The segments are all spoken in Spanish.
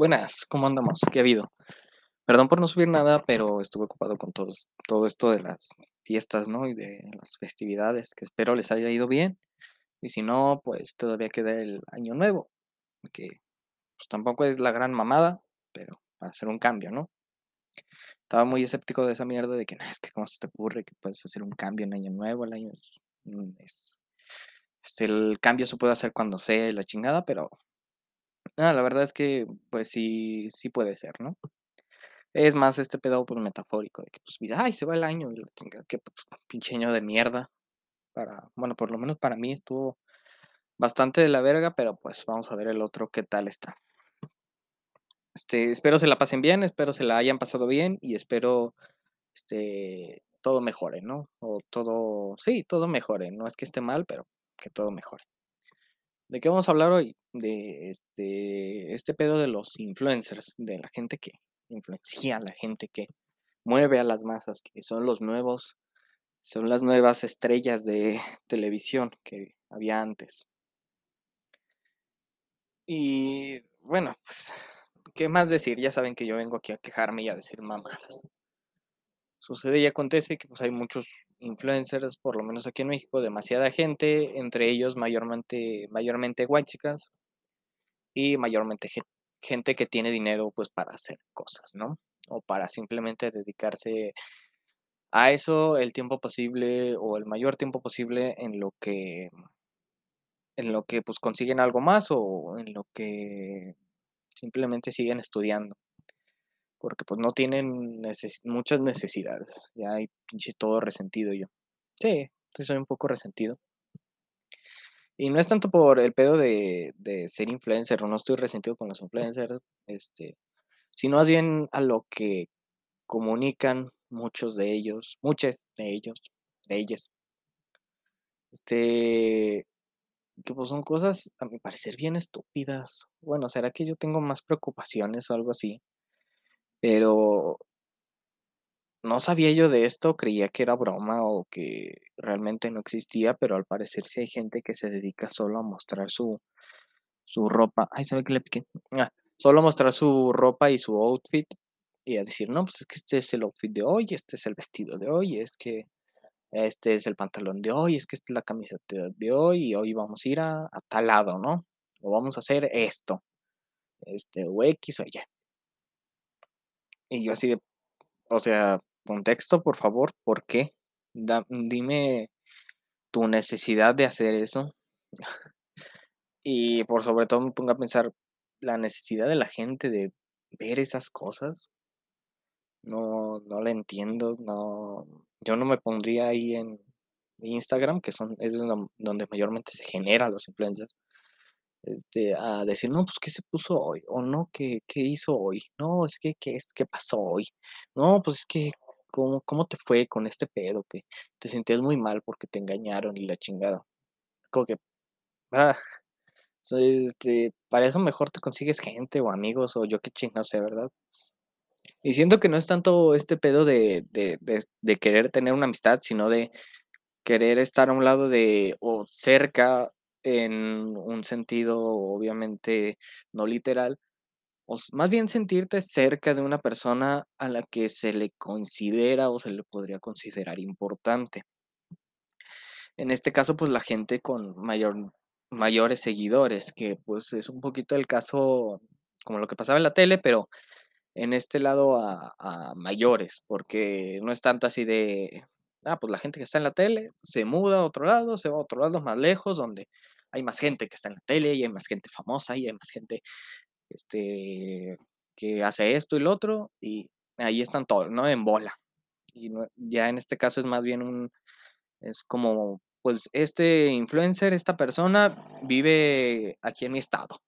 Buenas, ¿cómo andamos? ¿Qué ha habido? Perdón por no subir nada, pero estuve ocupado con todos, todo esto de las fiestas, ¿no? Y de las festividades, que espero les haya ido bien. Y si no, pues todavía queda el año nuevo, que pues tampoco es la gran mamada, pero para hacer un cambio, ¿no? Estaba muy escéptico de esa mierda de que, no, es que cómo se te ocurre que puedes hacer un cambio en año nuevo, el año es, mm, es- el cambio se puede hacer cuando sea la chingada, pero ah, la verdad es que pues sí, sí puede ser, ¿no? Es más este pedo pues metafórico de que pues ay, se va el año y la chingada, que pues pinche año de mierda para, bueno, por lo menos para mí estuvo bastante de la verga, pero pues vamos a ver el otro qué tal está. Este, espero se la pasen bien, espero se la hayan pasado bien y espero este todo mejore, ¿no? O todo, sí, todo mejore, no es que esté mal, pero que todo mejore. ¿De qué vamos a hablar hoy? De este, este pedo de los influencers, de la gente que influencia la gente que mueve a las masas, que son los nuevos, son las nuevas estrellas de televisión que había antes. Y bueno, pues, ¿qué más decir? Ya saben que yo vengo aquí a quejarme y a decir mamadas. Sucede y acontece que pues hay muchos influencers, por lo menos aquí en México, demasiada gente, entre ellos mayormente, mayormente y mayormente ge- gente que tiene dinero pues para hacer cosas, ¿no? O para simplemente dedicarse a eso el tiempo posible o el mayor tiempo posible en lo que en lo que pues consiguen algo más o en lo que simplemente siguen estudiando, porque pues no tienen neces- muchas necesidades. Ya hay pinche todo resentido yo. Sí, sí soy un poco resentido. Y no es tanto por el pedo de, de ser influencer, o no estoy resentido con los influencers, este, sino más bien a lo que comunican muchos de ellos, muchos de ellos, de ellas. Este, que pues son cosas a mi parecer bien estúpidas. Bueno, será que yo tengo más preocupaciones o algo así, pero no sabía yo de esto, creía que era broma o que realmente no existía, pero al parecer sí hay gente que se dedica solo a mostrar su, su ropa. Ay, ¿sabe qué le piqué? Ah, solo a mostrar su ropa y su outfit y a decir, no, pues es que este es el outfit de hoy, este es el vestido de hoy, es que este es el pantalón de hoy, es que esta es la camiseta de hoy y hoy vamos a ir a, a tal lado, ¿no? O vamos a hacer esto, este, o X o Y. Y yo así de, o sea, contexto, por favor, ¿por qué? Dime tu necesidad de hacer eso. Y por sobre todo me pongo a pensar la necesidad de la gente de ver esas cosas. No, no la entiendo, no. Yo no me pondría ahí en Instagram, que son, es donde mayormente se generan los influencers, este, a decir, no, pues, ¿qué se puso hoy? O no, ¿qué, qué hizo hoy? No, es que, ¿qué, qué pasó hoy? No, pues es que, ¿cómo, ¿cómo te fue con este pedo? Que te sentías muy mal porque te engañaron y la chingada. Como que, ah, este, para eso mejor te consigues gente o amigos o yo qué chingados sé, ¿verdad? Y siento que no es tanto este pedo de, de, de querer tener una amistad, sino de querer estar a un lado de o cerca en un sentido obviamente no literal, o más bien sentirte cerca de una persona a la que se le considera o se le podría considerar importante. En este caso, pues la gente con mayor, mayores seguidores, que pues es un poquito el caso como lo que pasaba en la tele, pero en este lado a, a mayores, porque no es tanto así de, ah, pues la gente que está en la tele se muda a otro lado, se va a otro lado más lejos, donde hay más gente que está en la tele y hay más gente famosa y hay más gente este, que hace esto y lo otro, y ahí están todos, ¿no? En bola. Y ya en este caso es más bien un, es como, pues este influencer, esta persona vive aquí en mi estado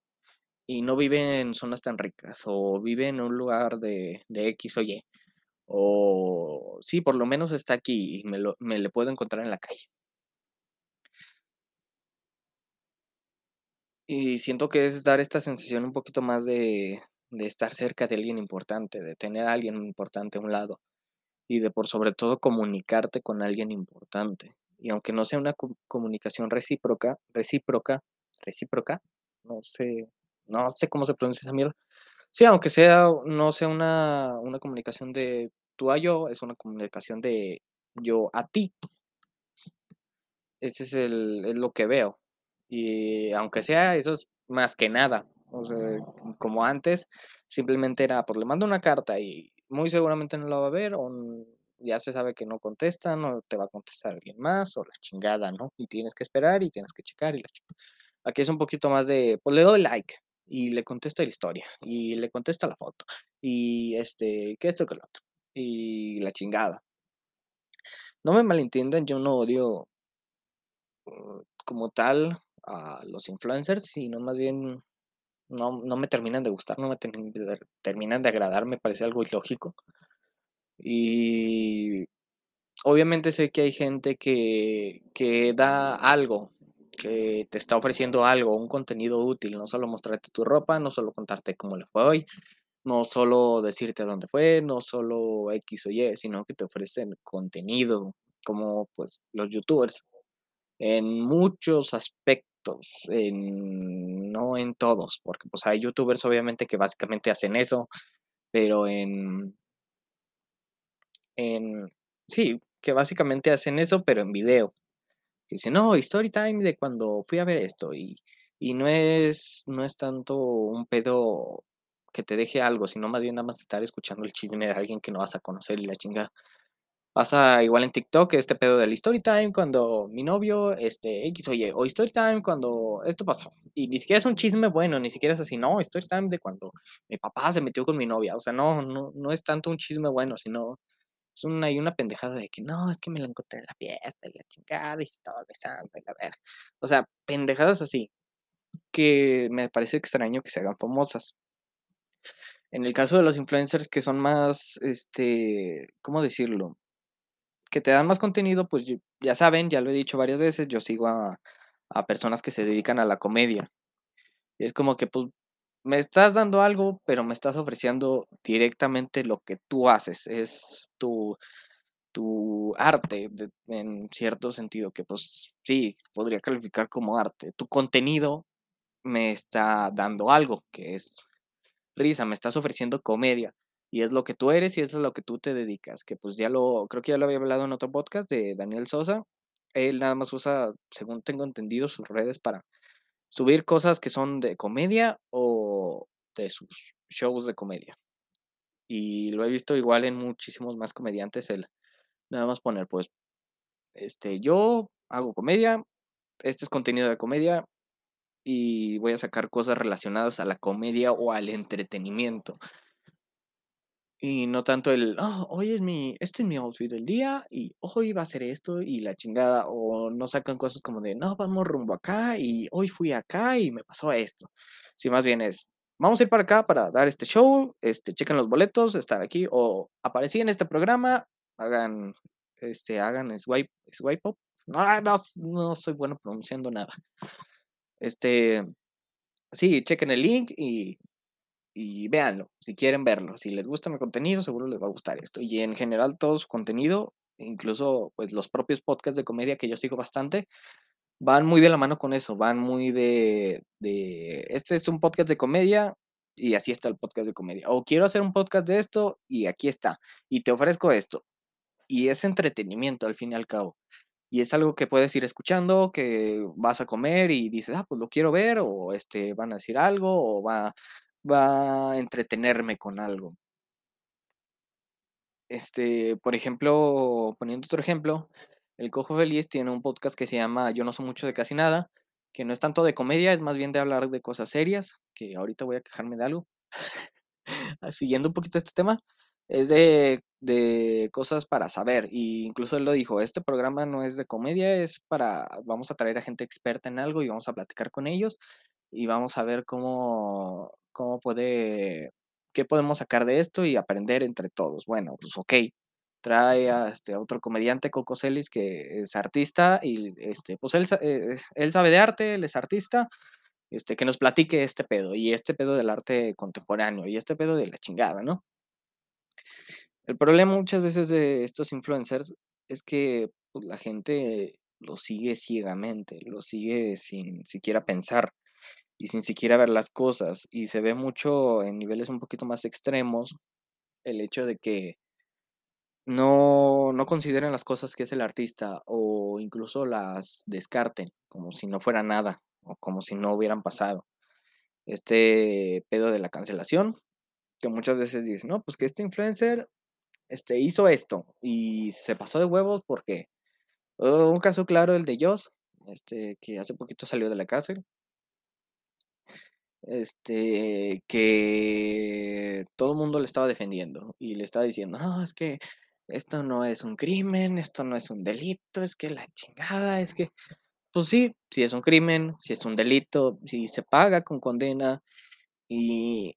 y no vive en zonas tan ricas o vive en un lugar de, de X o Y. O sí, por lo menos está aquí y me, lo, me le puedo encontrar en la calle. Y siento que es dar esta sensación un poquito más de, de estar cerca de alguien importante, de tener a alguien importante a un lado y de por sobre todo comunicarte con alguien importante. Y aunque no sea una co- comunicación recíproca, recíproca, recíproca, no sé, no sé cómo se pronuncia esa mierda, Sí, aunque sea no sea una una comunicación de tú a yo, es una comunicación de yo a ti. Ese es el es lo que veo. Y aunque sea, eso es más que nada. O sea, como antes, simplemente era, pues le mando una carta y muy seguramente no la va a ver, o ya se sabe que no contestan, o te va a contestar alguien más, o la chingada, ¿no? Y tienes que esperar y tienes que checar y la chingada. Aquí es un poquito más de, pues le doy like y le contesto la historia y le contesto la foto y este, que esto que lo otro y la chingada. No me malentiendan, yo no odio mm, como tal a los influencers, sino más bien no, no me terminan de gustar, no me de- terminan de agradar, me parece algo ilógico. Y obviamente sé que hay gente que, que da algo, que te está ofreciendo algo, un contenido útil, no solo mostrarte tu ropa, no solo contarte cómo le fue hoy, no solo decirte dónde fue, no solo X o Y, sino que te ofrecen contenido, como pues los youtubers, en muchos aspectos, no en todos, porque pues hay youtubers obviamente que básicamente hacen eso, pero en, en, sí, que básicamente hacen eso, pero en video. Que dice, no, story time de cuando fui a ver esto. Y, y no es, no es tanto un pedo que te deje algo, sino más bien nada más estar escuchando el chisme de alguien que no vas a conocer y la chingada. Pasa igual en TikTok este pedo del story time cuando mi novio, este, X oye, o story time cuando esto pasó. Y ni siquiera es un chisme bueno, ni siquiera es así, no, story time de cuando mi papá se metió con mi novia. O sea, no, no, no es tanto un chisme bueno, sino es una, hay una pendejada de que no, es que me la encontré en la fiesta y la chingada y se estaba besando y la verga. O sea, pendejadas así, que me parece extraño que se hagan famosas. En el caso de los influencers que son más, este, ¿cómo decirlo? Que te dan más contenido, pues ya saben, ya lo he dicho varias veces, yo sigo a, personas que se dedican a la comedia. Es como que, pues, me estás dando algo, pero me estás ofreciendo directamente lo que tú haces. Es tu, tu arte, en cierto sentido, que pues sí, podría calificar como arte. Tu contenido me está dando algo, que es risa, me estás ofreciendo comedia. Y es lo que tú eres y eso es lo que tú te dedicas. Que pues ya lo, creo que ya lo había hablado en otro podcast de Daniel Sosa. Él nada más usa, según tengo entendido, sus redes para subir cosas que son de comedia o de sus shows de comedia. Y lo he visto igual en muchísimos más comediantes. El nada más poner, pues, este, yo hago comedia, este es contenido de comedia y voy a sacar cosas relacionadas a la comedia o al entretenimiento. Y no tanto el, "Ah, hoy es mi, este es mi outfit del día y hoy va a ser esto y la chingada. O no sacan cosas como de, no, vamos rumbo acá y hoy fui acá y me pasó esto. Sí, más bien es, vamos a ir para acá para dar este show, este, chequen los boletos, estar aquí o aparecí en este programa, hagan, este, hagan swipe, swipe up. Ah, no, no soy bueno pronunciando nada. Este, sí, chequen el link y y véanlo, si quieren verlo. Si les gusta mi contenido, seguro les va a gustar esto. Y en general todo su contenido, incluso pues los propios podcasts de comedia que yo sigo bastante, van muy de la mano con eso, van muy de, de este es un podcast de comedia y así está el podcast de comedia. O quiero hacer un podcast de esto y aquí está. Y te ofrezco esto. Y es entretenimiento al fin y al cabo. Y es algo que puedes ir escuchando, que vas a comer y dices, ah, pues lo quiero ver, o este, van a decir algo, o va, va a entretenerme con algo. Este, por ejemplo, poniendo otro ejemplo, El Cojo Feliz tiene un podcast que se llama Yo no sé mucho de casi nada, que no es tanto de comedia, es más bien de hablar de cosas serias, que ahorita voy a quejarme de algo. Ah, Siguiendo un poquito este tema, es de, de cosas para saber. Y incluso él lo dijo, este programa no es de comedia, es para, vamos a traer a gente experta en algo y vamos a platicar con ellos y vamos a ver cómo, cómo puede, qué podemos sacar de esto y aprender entre todos. Bueno, pues ok, trae a este a otro comediante, Coco Celis, que es artista y este, pues él, eh, él sabe de arte, él es artista, este, que nos platique este pedo y este pedo del arte contemporáneo y este pedo de la chingada, ¿no? El problema muchas veces de estos influencers es que pues, la gente lo sigue ciegamente, lo sigue sin siquiera pensar. Y sin siquiera ver las cosas. Y se ve mucho en niveles un poquito más extremos el hecho de que no, no consideren las cosas que es el artista o incluso las descarten como si no fuera nada o como si no hubieran pasado. Este pedo de la cancelación, que muchas veces dicen, no, pues que este influencer este, hizo esto y se pasó de huevos porque uh, un caso claro, el de Joss, este, que hace poquito salió de la cárcel, este, que todo el mundo le estaba defendiendo y le estaba diciendo, no, es que esto no es un crimen, esto no es un delito, es que la chingada, es que, pues sí, si es un crimen, si es un delito, si se paga con condena y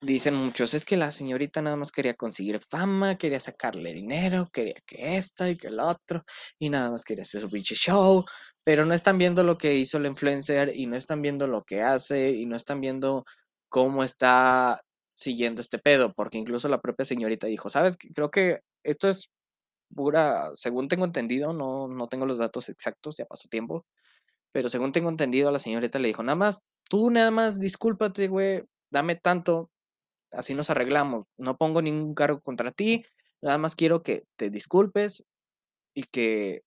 dicen muchos, es que la señorita nada más quería conseguir fama, quería sacarle dinero, quería que esto y que el otro, y nada más quería hacer su pinche show, pero no están viendo lo que hizo el influencer y no están viendo lo que hace y no están viendo cómo está siguiendo este pedo, porque incluso la propia señorita dijo, sabes, creo que esto es pura, según tengo entendido, no, no tengo los datos exactos, ya pasó tiempo, pero según tengo entendido, la señorita le dijo, nada más, tú nada más discúlpate, güey, dame tanto, así nos arreglamos, no pongo ningún cargo contra ti, nada más quiero que te disculpes y que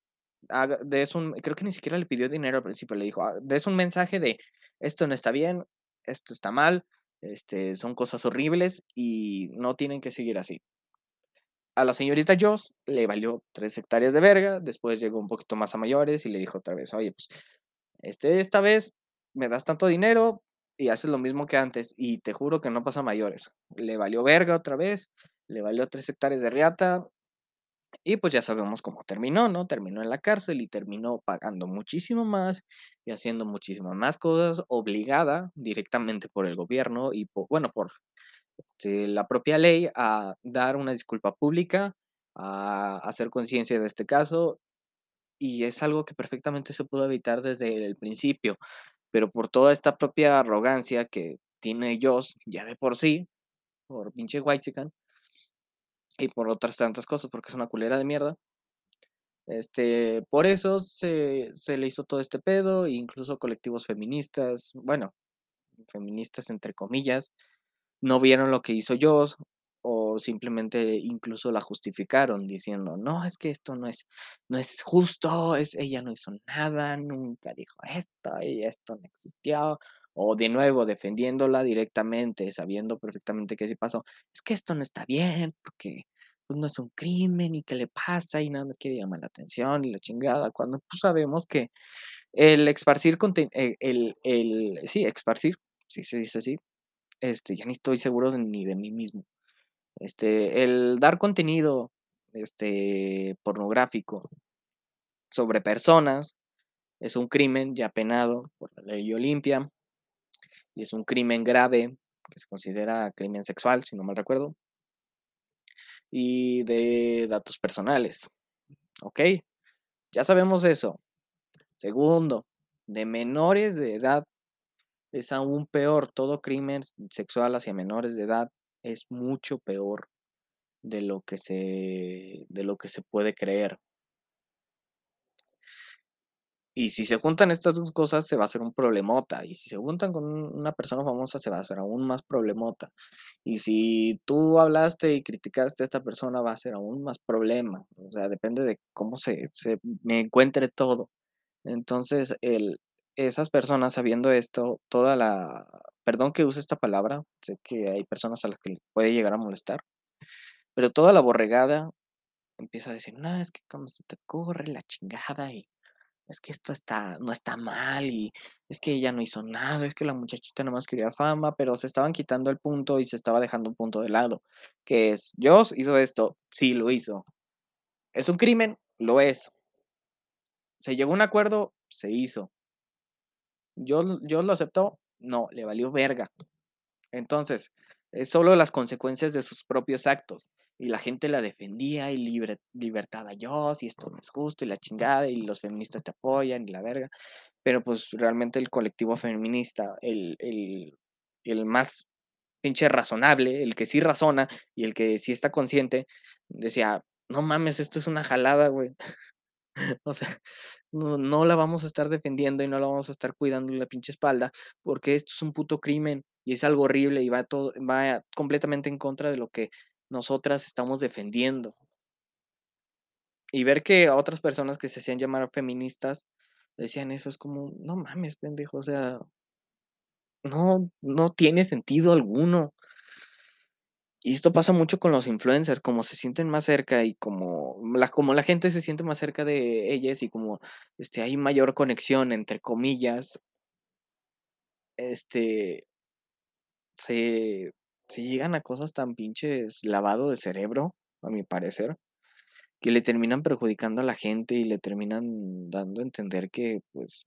des un, creo que ni siquiera le pidió dinero al principio, le dijo, ah, des un mensaje de, esto no está bien, esto está mal, este, son cosas horribles y no tienen que seguir así a la señorita Joss le valió tres hectáreas de verga, después llegó un poquito más a mayores y le dijo otra vez, oye, pues, este, esta vez me das tanto dinero y haces lo mismo que antes y te juro que no pasa mayores. Le valió verga otra vez, le valió tres hectáreas de riata y pues ya sabemos cómo terminó, ¿no? Terminó en la cárcel y terminó pagando muchísimo más y haciendo muchísimas más cosas, obligada directamente por el gobierno y, por, bueno, por este, la propia ley a dar una disculpa pública, a hacer conciencia de este caso, y es algo que perfectamente se pudo evitar desde el principio, pero por toda esta propia arrogancia que tiene ellos ya de por sí, por pinche whitezican, y por otras tantas cosas, porque es una culera de mierda. Este, por eso se, se le hizo todo este pedo, incluso colectivos feministas, bueno, feministas entre comillas, no vieron lo que hizo Joss o simplemente incluso la justificaron diciendo, no, es que esto no es, no es justo, es, ella no hizo nada, nunca dijo esto y esto no existió. O de nuevo defendiéndola directamente, sabiendo perfectamente qué se pasó. Es que esto no está bien, porque pues, no es un crimen y qué le pasa y nada más quiere llamar la atención y la chingada, cuando pues, sabemos que el esparcir, el, el, el, sí, esparcir, si se dice así, este, ya ni estoy seguro ni de mí mismo. Este, el dar contenido, este, pornográfico sobre personas es un crimen ya penado por la ley Olimpia y es un crimen grave que se considera crimen sexual, si no mal recuerdo, y de datos personales. ¿Ok? Ya sabemos eso. Segundo, de menores de edad es aún peor. Todo crimen sexual hacia menores de edad es mucho peor de lo que se, de lo que se puede creer. Y si se juntan estas dos cosas, se va a hacer un problemota. Y si se juntan con una persona famosa, se va a hacer aún más problemota. Y si tú hablaste y criticaste a esta persona, va a ser aún más problema. O sea, depende de cómo se, se me encuentre todo. Entonces, el, esas personas sabiendo esto, toda la, perdón que use esta palabra, sé que hay personas a las que puede llegar a molestar, pero toda la borregada empieza a decir, no, es que como se te corre la chingada y es que esto está, no está mal y es que ella no hizo nada, es que la muchachita nomás quería fama, pero se estaban quitando el punto y se estaba dejando un punto de lado, que es, Dios hizo esto, sí lo hizo. ¿Es un crimen? Lo es. ¿Se llegó a un acuerdo? Se hizo. ¿Yo, lo aceptó? No, le valió verga. Entonces, es solo las consecuencias de sus propios actos. Y la gente la defendía y libre, libertad a Dios y esto no es justo y la chingada y los feministas te apoyan y la verga. Pero pues realmente el colectivo feminista, el, el, el más pinche razonable, el que sí razona y el que sí está consciente, decía, no mames, esto es una jalada, güey. O sea, no no la vamos a estar defendiendo y no la vamos a estar cuidando la pinche espalda, porque esto es un puto crimen y es algo horrible y va todo va completamente en contra de lo que nosotras estamos defendiendo. Y ver que otras personas que se hacían llamar feministas decían eso, es como, no mames, pendejo, o sea no, no tiene sentido alguno. Y esto pasa mucho con los influencers, como se sienten más cerca y como la como la gente se siente más cerca de ellas y como, este, hay mayor conexión, entre comillas este se se llegan a cosas tan pinches lavado de cerebro, a mi parecer, que le terminan perjudicando a la gente y le terminan dando a entender que, pues,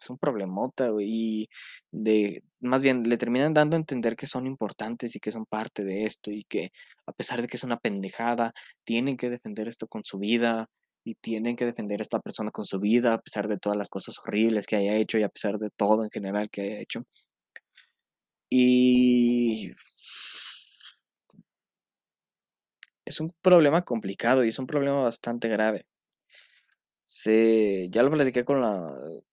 es un problemota, güey, y de más bien, le terminan dando a entender que son importantes y que son parte de esto, y que a pesar de que es una pendejada, tienen que defender esto con su vida, y tienen que defender a esta persona con su vida, a pesar de todas las cosas horribles que haya hecho y a pesar de todo en general que haya hecho. Y es un problema complicado y es un problema bastante grave. Sí, ya lo platiqué con la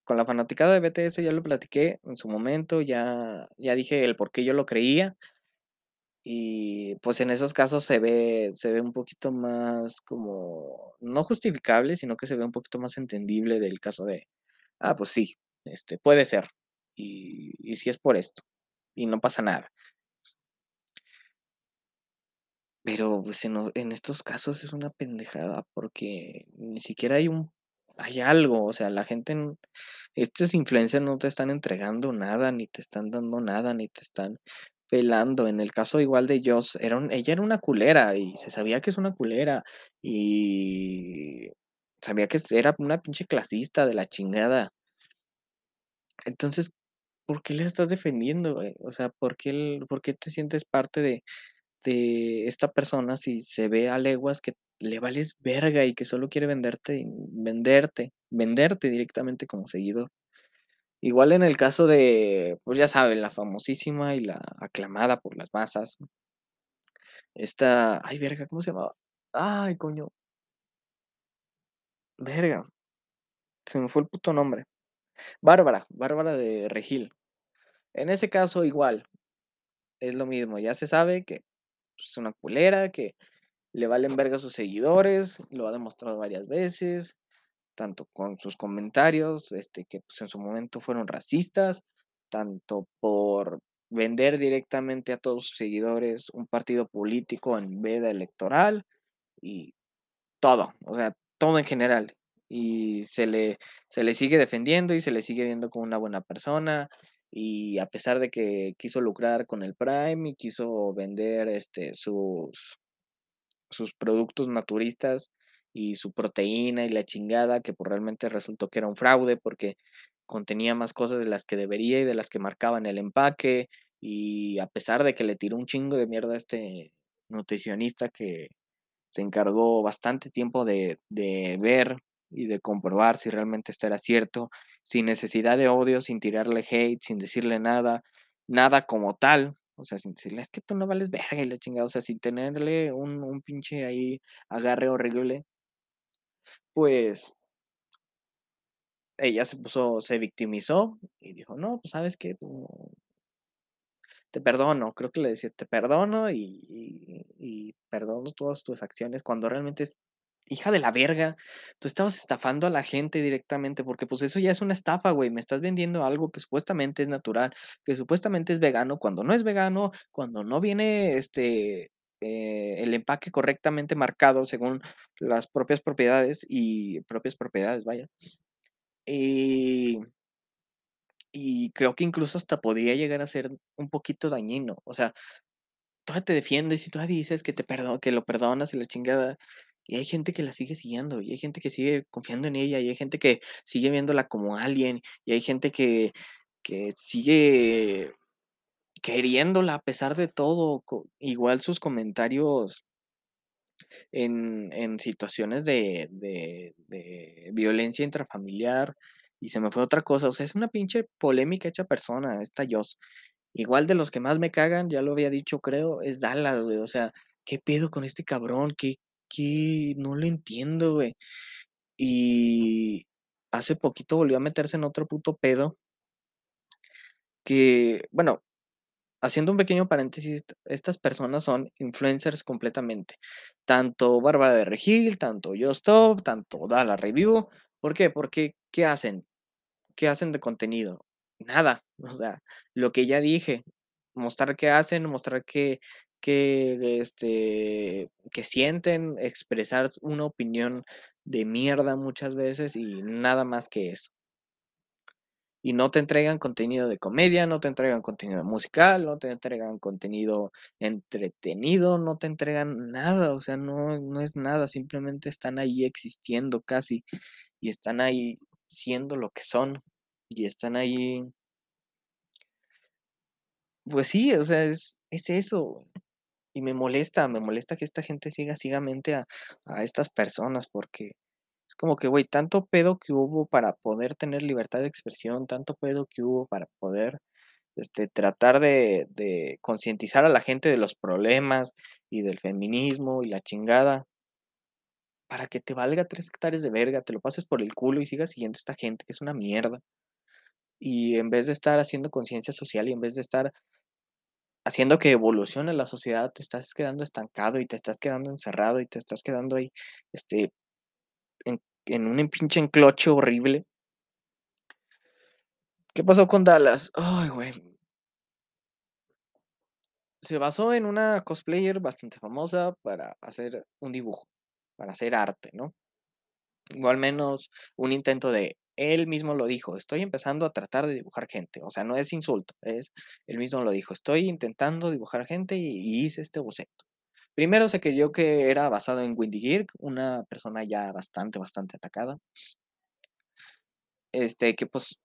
con la fanaticada de BTS, ya lo platiqué en su momento, ya ya dije el por qué yo lo creía. Y, pues, en esos casos se ve se ve un poquito más como, no justificable, sino que se ve un poquito más entendible del caso de, ah, pues sí, este, puede ser, y y si es por esto, y no pasa nada. Pero, pues, en estos casos es una pendejada, porque ni siquiera hay un hay algo, o sea, la gente n estos influencers no te están entregando nada, ni te están dando nada, ni te están pelando. En el caso igual de Joss, era ella era una culera y se sabía que es una culera, y sabía que era una pinche clasista de la chingada. Entonces, ¿por qué la estás defendiendo, güey? O sea, ¿por qué el por qué te sientes parte de de esta persona si se ve a leguas que le vales verga y que solo quiere venderte venderte venderte directamente como seguidor? Igual en el caso de, pues, ya saben, la famosísima y la aclamada por las masas esta, ay, verga, ¿cómo se llamaba? Ay, coño. Verga. Se me fue el puto nombre. Bárbara, Bárbara de Regil. En ese caso, igual, es lo mismo, ya se sabe que es una culera, que le valen verga sus seguidores, lo ha demostrado varias veces, tanto con sus comentarios, este, que, pues, en su momento fueron racistas, tanto por vender directamente a todos sus seguidores un partido político en veda electoral, y todo, o sea, todo en general. Y se le se le sigue defendiendo y se le sigue viendo como una buena persona, y a pesar de que quiso lucrar con el Prime y quiso vender, este, sus sus productos naturistas y su proteína y la chingada, que, pues, realmente resultó que era un fraude, porque contenía más cosas de las que debería y de las que marcaba en el empaque, y a pesar de que le tiró un chingo de mierda a este nutricionista que se encargó bastante tiempo de de ver y de comprobar si realmente esto era cierto, sin necesidad de odio, sin tirarle hate, sin decirle nada, nada como tal, o sea, sin decirle: "Es que tú no vales verga", y la chingada, o sea, sin tenerle un un pinche ahí agarre horrible pues ella se puso se victimizó y dijo: "No, pues, ¿sabes qué? Pues" "te perdono", creo que le decía: "Te perdono y y y perdono todas tus acciones", cuando realmente hija de la verga, tú estabas estafando a la gente directamente, porque, pues, eso ya es una estafa, güey, me estás vendiendo algo que supuestamente es natural, que supuestamente es vegano, cuando no es vegano, cuando no viene, este, eh, el empaque correctamente marcado según las propias propiedades y propias propiedades, vaya. Y creo que incluso hasta podría llegar a ser un poquito dañino, o sea, todavía te defiendes y todavía dices que te perdo que lo perdonas y la chingada, y hay gente que la sigue siguiendo, y hay gente que sigue confiando en ella, y hay gente que sigue viéndola como alguien, y hay gente que que sigue queriéndola a pesar de todo, igual sus comentarios en en situaciones de de de violencia intrafamiliar, y se me fue otra cosa, o sea, es una pinche polémica hecha persona esta Joss. Igual de los que más me cagan, ya lo había dicho, creo, es Dallas, güey, o sea, ¿qué pedo con este cabrón? ¿Qué qué? No lo entiendo, güey. Y hace poquito volvió a meterse en otro puto pedo. Que, bueno, haciendo un pequeño paréntesis, estas personas son influencers completamente. Tanto Bárbara de Regil, tanto Yo Stop, tanto Dala Review. ¿Por qué? Porque, ¿qué hacen? ¿Qué hacen de contenido? Nada. O sea, lo que ya dije, mostrar qué hacen, mostrar qué, que, este, que sienten, expresar una opinión de mierda muchas veces y nada más que eso. Y no te entregan contenido de comedia, no te entregan contenido musical, no te entregan contenido entretenido, no te entregan nada, o sea, no, no es nada, simplemente están ahí existiendo casi y están ahí siendo lo que son y están ahí. Pues sí, o sea, es, es eso. Y me molesta, me molesta que esta gente siga ciegamente a, a estas personas porque es como que, güey, tanto pedo que hubo para poder tener libertad de expresión, tanto pedo que hubo para poder este, tratar de, de concientizar a la gente de los problemas y del feminismo y la chingada. Para que te valga tres hectáreas de verga, te lo pases por el culo y sigas siguiendo a esta gente que es una mierda. Y en vez de estar haciendo conciencia social y en vez de estar haciendo que evolucione la sociedad, te estás quedando estancado y te estás quedando encerrado y te estás quedando ahí, este, en, un pinche encloche horrible. ¿Qué pasó con Dallas? Ay, güey. Se basó en una cosplayer bastante famosa para hacer un dibujo, para hacer arte, ¿no? O al menos un intento de él mismo lo dijo, estoy empezando a tratar de dibujar gente, o sea, no es insulto, es, él mismo lo dijo, estoy intentando dibujar gente y, hice este boceto. Primero se creyó que era basado en Windy Girk, una persona ya bastante, bastante atacada. Este, que pues,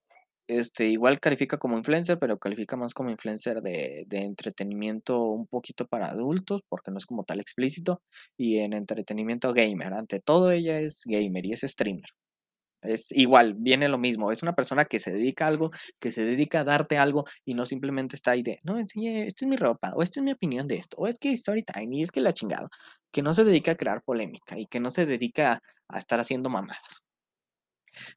este, igual califica como influencer, pero califica más como influencer de, de entretenimiento un poquito para adultos, porque no es como tal explícito, y en entretenimiento gamer. Ante todo, ella es gamer y es streamer. Es igual, viene lo mismo. Es una persona que se dedica a algo, que se dedica a darte algo y no simplemente está ahí de, no, enseñé, esta es mi ropa, o esta es mi opinión de esto, o es que story time, y es que la chingada. Que no se dedica a crear polémica y que no se dedica a, estar haciendo mamadas.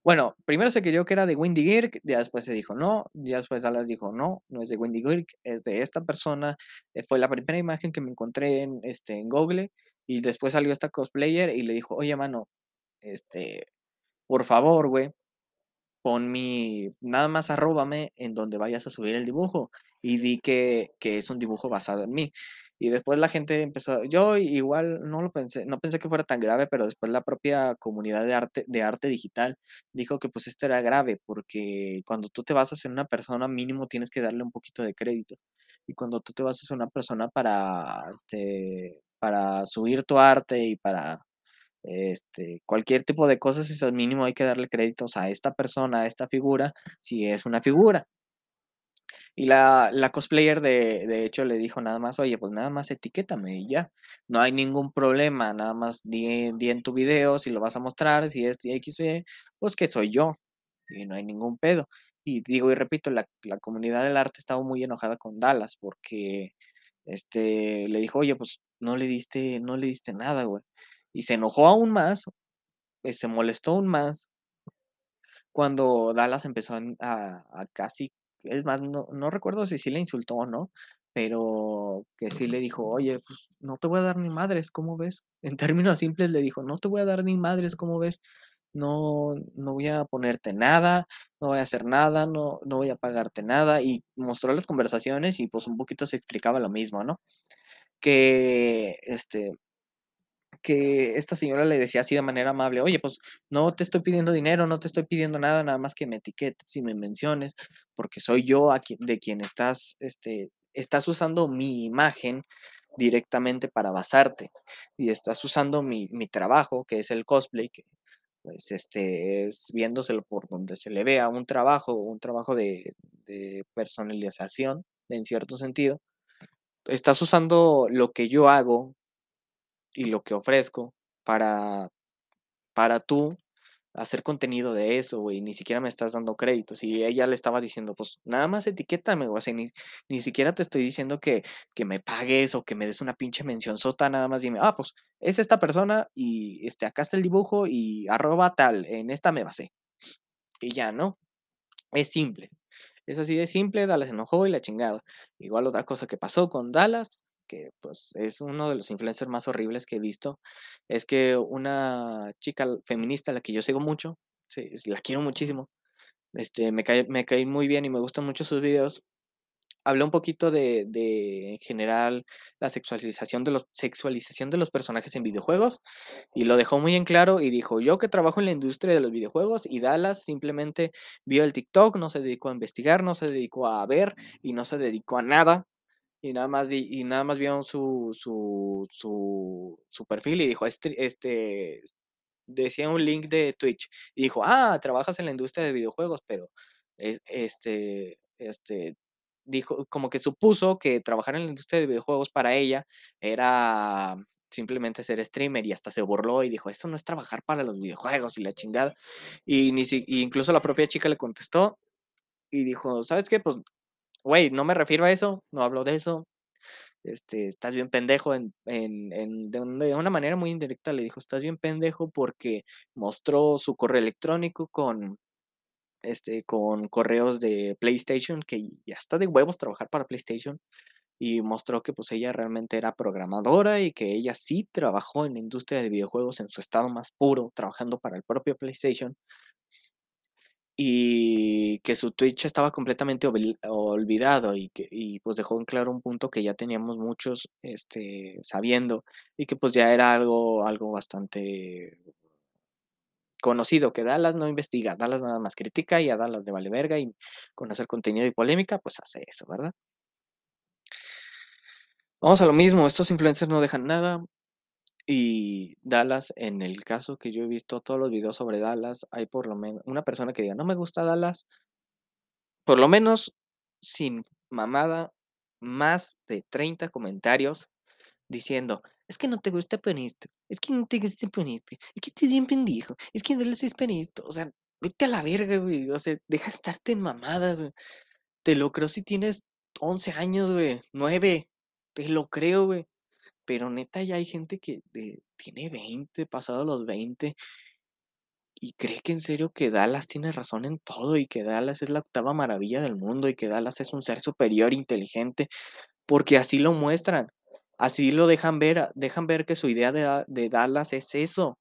Bueno, primero se creyó que era de Windy Girk, ya después se dijo no, ya después Dallas dijo no, no es de Windy Girk, es de esta persona. Eh, fue la primera imagen que me encontré en, este, en Google y después salió esta cosplayer y le dijo, oye, mano, este, por favor, güey, pon mi, nada más arróbame en donde vayas a subir el dibujo y di que, que, es un dibujo basado en mí. Y después la gente empezó, yo igual no lo pensé, no pensé que fuera tan grave, pero después la propia comunidad de arte, de arte digital dijo que pues esto era grave, porque cuando tú te basas en una persona mínimo tienes que darle un poquito de crédito. Y cuando tú te basas en una persona para, este, para subir tu arte y para este, cualquier tipo de cosas, es al mínimo hay que darle créditos a esta persona, a esta figura, si es una figura. Y la, la cosplayer de, de, hecho le dijo nada más, oye, pues nada más etiquétame y ya. No hay ningún problema, nada más di, en tu video si lo vas a mostrar, si es X Y, pues que soy yo. Y no hay ningún pedo. Y digo y repito, la, la comunidad del arte estaba muy enojada con Dallas porque este le dijo, oye, pues no le diste, no le diste nada, güey. Y se enojó aún más, eh, se molestó aún más cuando Dallas empezó a, a casi, es más, no, no, recuerdo si sí le insultó o no, pero que sí le dijo, oye, pues no te voy a dar ni madres, ¿cómo ves? En términos simples le dijo, no te voy a dar ni madres, ¿cómo ves? No, no voy a ponerte nada, no voy a hacer nada, no, no voy a pagarte nada. Y mostró las conversaciones y pues un poquito se explicaba lo mismo, ¿no? Que este, que esta señora le decía así de manera amable, oye, pues no te estoy pidiendo dinero, no te estoy pidiendo nada, nada más que me etiquetes y me menciones, porque soy yo de quien estás, este, estás usando mi imagen directamente para basarte y estás usando mi, mi trabajo, que es el cosplay, que pues este es viéndoselo por donde se le vea un trabajo, un trabajo de, de personalización en cierto sentido. Estás usando lo que yo hago y lo que ofrezco para, para tú hacer contenido de eso, güey, ni siquiera me estás dando créditos. Y ella le estaba diciendo, pues nada más etiquétame, güey, o ni, ni siquiera te estoy diciendo que, que me pagues o que me des una pinche mención sota, nada más dime, ah, pues es esta persona y este, acá está el dibujo y arroba tal, en esta me basé. Y ya, ¿no? Es simple. Es así de simple, Dallas enojó y la chingada. Igual otra cosa que pasó con Dallas, que pues es uno de los influencers más horribles que he visto, es que una chica feminista la que yo sigo mucho, sí, la quiero muchísimo, este, me cae, me cae muy bien y me gustan mucho sus videos, habló un poquito de, de, en general la sexualización de los sexualización de los personajes en videojuegos y lo dejó muy en claro y dijo yo que trabajo en la industria de los videojuegos y Dallas simplemente vio el TikTok no se dedicó a investigar no se dedicó a ver y no se dedicó a nada y nada más y, nada más vieron su, su, su, perfil y dijo este este decía un link de Twitch y dijo ah trabajas en la industria de videojuegos pero es, este este dijo, como que supuso que trabajar en la industria de videojuegos para ella era simplemente ser streamer y hasta se burló y dijo, esto no es trabajar para los videojuegos y la chingada. Y, ni si, incluso la propia chica le contestó y dijo, ¿sabes qué? Pues, güey, no me refiero a eso, no hablo de eso. Este, estás bien pendejo en, en, en de, una manera muy indirecta le dijo, estás bien pendejo porque mostró su correo electrónico con este, con correos de PlayStation, que ya está de huevos trabajar para PlayStation, y mostró que pues ella realmente era programadora y que ella sí trabajó en la industria de videojuegos en su estado más puro, trabajando para el propio PlayStation, y que su Twitch estaba completamente olvidado y que y pues dejó en claro un punto que ya teníamos muchos este, sabiendo y que pues ya era algo, algo bastante conocido que Dallas no investiga, Dallas nada más critica y a Dallas de vale verga y con hacer contenido y polémica, pues hace eso, ¿verdad? Vamos a lo mismo, estos influencers no dejan nada y Dallas, en el caso que yo he visto todos los videos sobre Dallas, hay por lo menos una persona que diga, no me gusta Dallas, por lo menos sin mamada, más de 30 comentarios diciendo, es que no te gusta Panista, es que no te gusta Panista, es que estás bien pendejo, es que no le haces Panista, o sea, vete a la verga, güey, o sea, deja de estarte en mamadas, güey. Te lo creo si tienes 11 años, güey, 9, te lo creo, güey. Pero neta ya hay gente que tiene 20, pasado los 20, y cree que en serio que Dallas tiene razón en todo y que Dallas es la octava maravilla del mundo y que Dallas es un ser superior, inteligente, porque así lo muestran. Así lo dejan ver, dejan ver que su idea de, Dallas es eso.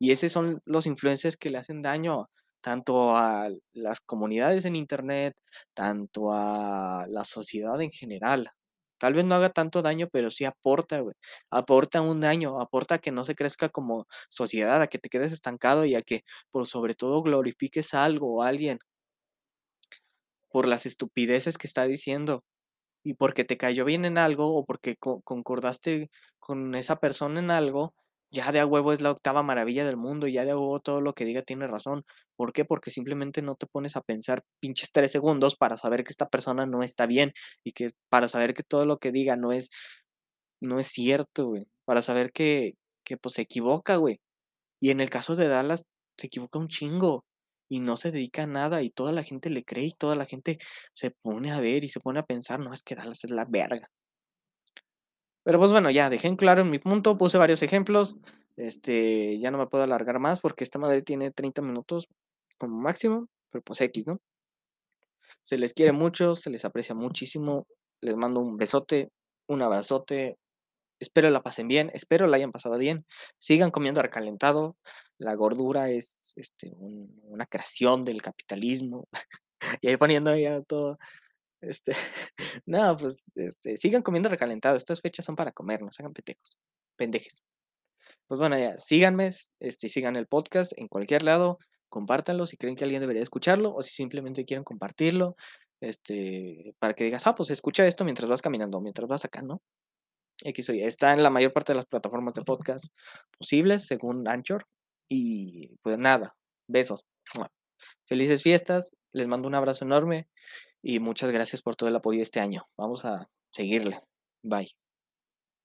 Y esos son los influencers que le hacen daño tanto a las comunidades en Internet, tanto a la sociedad en general. Tal vez no haga tanto daño, pero sí aporta, güey. Aporta un daño, aporta a que no se crezca como sociedad, a que te quedes estancado y a que, por sobre todo, glorifiques a algo o a alguien por las estupideces que está diciendo y porque te cayó bien en algo o porque concordaste con esa persona en algo, ya de a huevo es la octava maravilla del mundo y ya de a huevo todo lo que diga tiene razón. ¿Por qué? Porque simplemente no te pones a pensar pinches tres segundos para saber que esta persona no está bien y que para saber que todo lo que diga no es, no es cierto, güey. Para saber que, que pues se equivoca, güey. Y en el caso de Dallas, se equivoca un chingo y no se dedica a nada y toda la gente le cree y toda la gente se pone a ver y se pone a pensar, no, es que Dallas es la verga. Pero pues bueno, ya dejé en claro en mi punto, puse varios ejemplos. Este, ya no me puedo alargar más porque esta madre tiene 30 minutos como máximo, pero pues X, ¿no? Se les quiere mucho, se les aprecia muchísimo. Les mando un besote, un abrazote, Espero la pasen bien, espero la hayan pasado bien. Sigan comiendo recalentado. La gordura es este, una creación del capitalismo. y ahí poniendo ya todo. Este, no, pues este, sigan comiendo recalentado. Estas fechas son para comer, no hagan pendejos. Pendejes. Pues bueno, ya, síganme, este, sigan el podcast en cualquier lado, compártanlo si creen que alguien debería escucharlo o si simplemente quieren compartirlo, este, para que digas, ah, pues escucha esto mientras vas caminando, mientras vas acá, ¿no? X Está en la mayor parte de las plataformas de podcast posibles, según Anchor. Y pues nada, besos. Felices fiestas, les mando un abrazo enorme y muchas gracias por todo el apoyo este año. Vamos a seguirle. Bye.